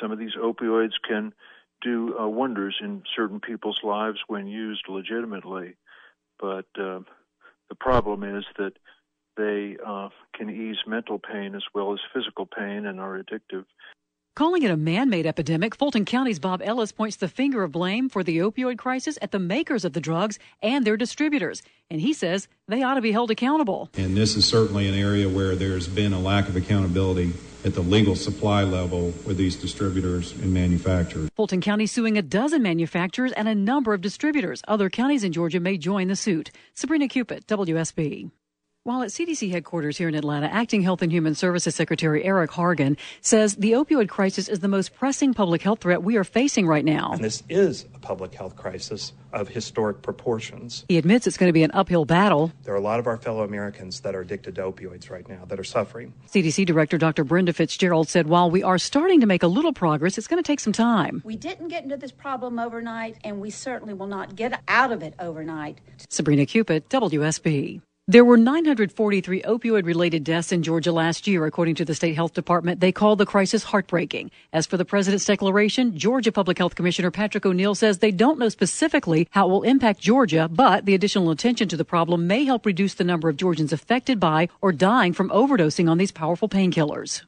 some of these opioids can do uh, wonders in certain people's lives when used legitimately. But uh, the problem is that they uh, can ease mental pain as well as physical pain and are addictive. Calling it a man made epidemic, Fulton County's Bob Ellis points the finger of blame for the opioid crisis at the makers of the drugs and their distributors. And he says they ought to be held accountable. And this is certainly an area where there's been a lack of accountability at the legal supply level with these distributors and manufacturers. Fulton County suing a dozen manufacturers and a number of distributors. Other counties in Georgia may join the suit. Sabrina Cupit, WSB. While at CDC headquarters here in Atlanta, Acting Health and Human Services Secretary Eric Hargan says the opioid crisis is the most pressing public health threat we are facing right now. And this is a public health crisis of historic proportions. He admits it's going to be an uphill battle. There are a lot of our fellow Americans that are addicted to opioids right now that are suffering. CDC Director Dr. Brenda Fitzgerald said while we are starting to make a little progress, it's going to take some time. We didn't get into this problem overnight, and we certainly will not get out of it overnight. Sabrina Cupit, WSB. There were 943 opioid related deaths in Georgia last year, according to the state health department. They call the crisis heartbreaking. As for the president's declaration, Georgia Public Health Commissioner Patrick O'Neal says they don't know specifically how it will impact Georgia, but the additional attention to the problem may help reduce the number of Georgians affected by or dying from overdosing on these powerful painkillers.